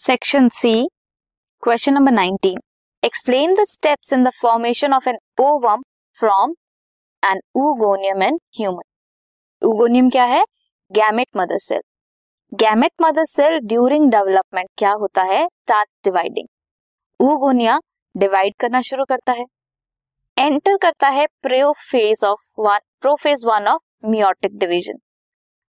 Section C question number 19 explain the steps in the formation of an ovum from an oogoनियम in human oogoनियम क्या है? Gamete mother cell gamete mother cell during development क्या होता है? Start dividing oogonia divide करना शुरू करता है। एंटर करता है prophase of one prophase one of meiotic division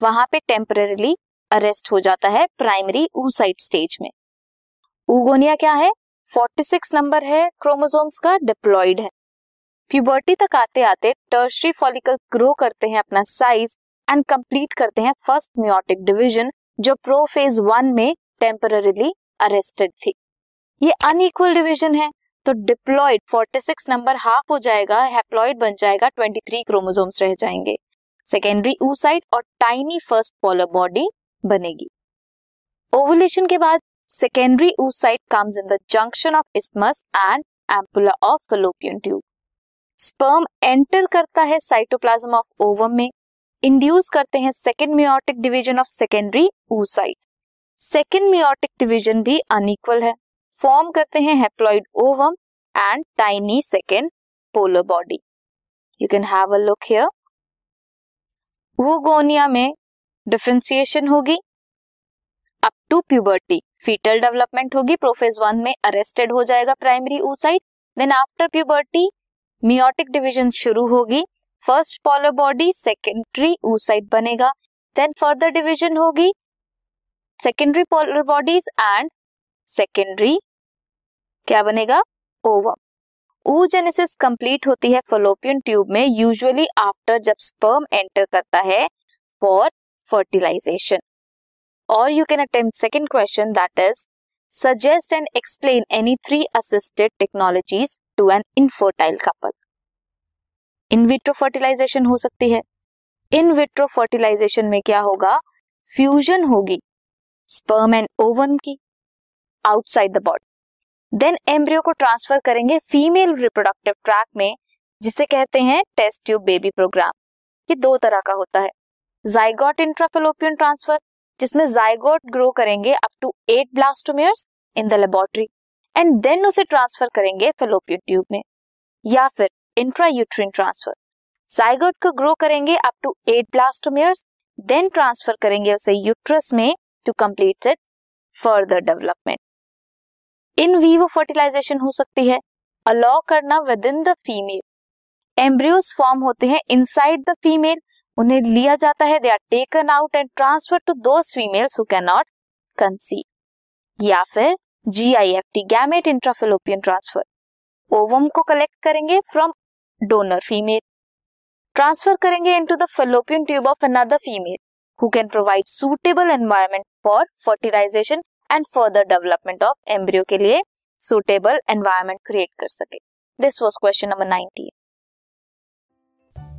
वहाँ पे टेम्परेली अरेस्ट हो जाता है प्राइमरी ऊसाइट स्टेज में। ऊगोनिया क्या है? 46 नंबर है क्रोमोसोम्स का डिप्लॉइड है। प्यूबर्टी तक आते आते टर्शरी फॉलिकल ग्रो करते हैं अपना साइज़ एंड कंप्लीट करते हैं फ़र्स्ट मियोटिक डिवीज़न जो प्रोफेज वन में टेम्पररीली अरेस्टेड थी। ये अनइक्वल डिवीज़न है तो डिप्लॉइड 46 नंबर हाफ़ हो जाएगा हैप्लॉइड बन जाएगा 23 क्रोमोसोम्स रह जाएँगे। सेकेंडरी ऊसाइट और टाइनी फ़र्स्ट पोलर बॉडी बनेगी। ओवुलेशन के बाद secondary oocyte comes in the junction of isthmus and ampulla of fallopian tube sperm enter करता है साइटोप्लाज्म ऑफ़ ओवम में। इंड्यूस करते हैं second meiotic division of secondary oocyte second meiotic division भी unequal है। फॉर्म करते हैं haploid ovum and tiny second polar body you can have a look here oogonia में डिफ्रेंसिएशन होगी। Up to puberty foetal development होगी। Prophase one में arrested हो जाएगा primary oocyte then after puberty meiotic division शुरू होगी। First polar body secondary oocyte बनेगा। Then further division होगी। Secondary polar bodies and secondary क्या बनेगा? ओवम ऊजेनेसिस कंप्लीट होती है फलोपियन ट्यूब में यूजुअली आफ्टर जब स्पर्म एंटर करता है for fertilization. Or you can attempt second question, that is, suggest and explain any three assisted technologies to an infertile couple. In vitro fertilisation हो सकती है इन vitro fertilisation में क्या होगा फ्यूजन होगी स्पर्म एंड ओवन की outside the body then embryo को transfer करेंगे फीमेल रिप्रोडक्टिव ट्रैक में, जिसे कहते हैं टेस्ट ट्यूब बेबी प्रोग्राम ये दो तरह का होता है जाइगोट इंट्राफेलोपियन ट्रांसफ़र जिसमें जाइगोट ग्रो करेंगे up to eight blastomeres in the laboratory and then उसे ट्रांसफ़र करेंगे फेलोपियन ट्यूब में, या फिर इंट्रा यूट्रिन ट्रांसफ़र जाइगोट को ग्रो करेंगे up to eight blastomeres then transfer करेंगे उसे यूट्रस में to complete it further development in vivo fertilisation हो सकती है। अलाउ करना with in the female embryos form होते हैं इनसाइड द फीमेल उन्हें लिया जाता है। They are taken out and transfer to those females who can not conceive या फिर G I F T gamete intrafallopian transfer ovum को कलेक्ट करेंगे फ्रॉम डोनर फीमेल ट्रांसफ़र करेंगे into the fallopian tube of another female who can provide suitable environment for fertilisation and further development of embryo के लिए suitable environment create कर सके। This was question number nineteen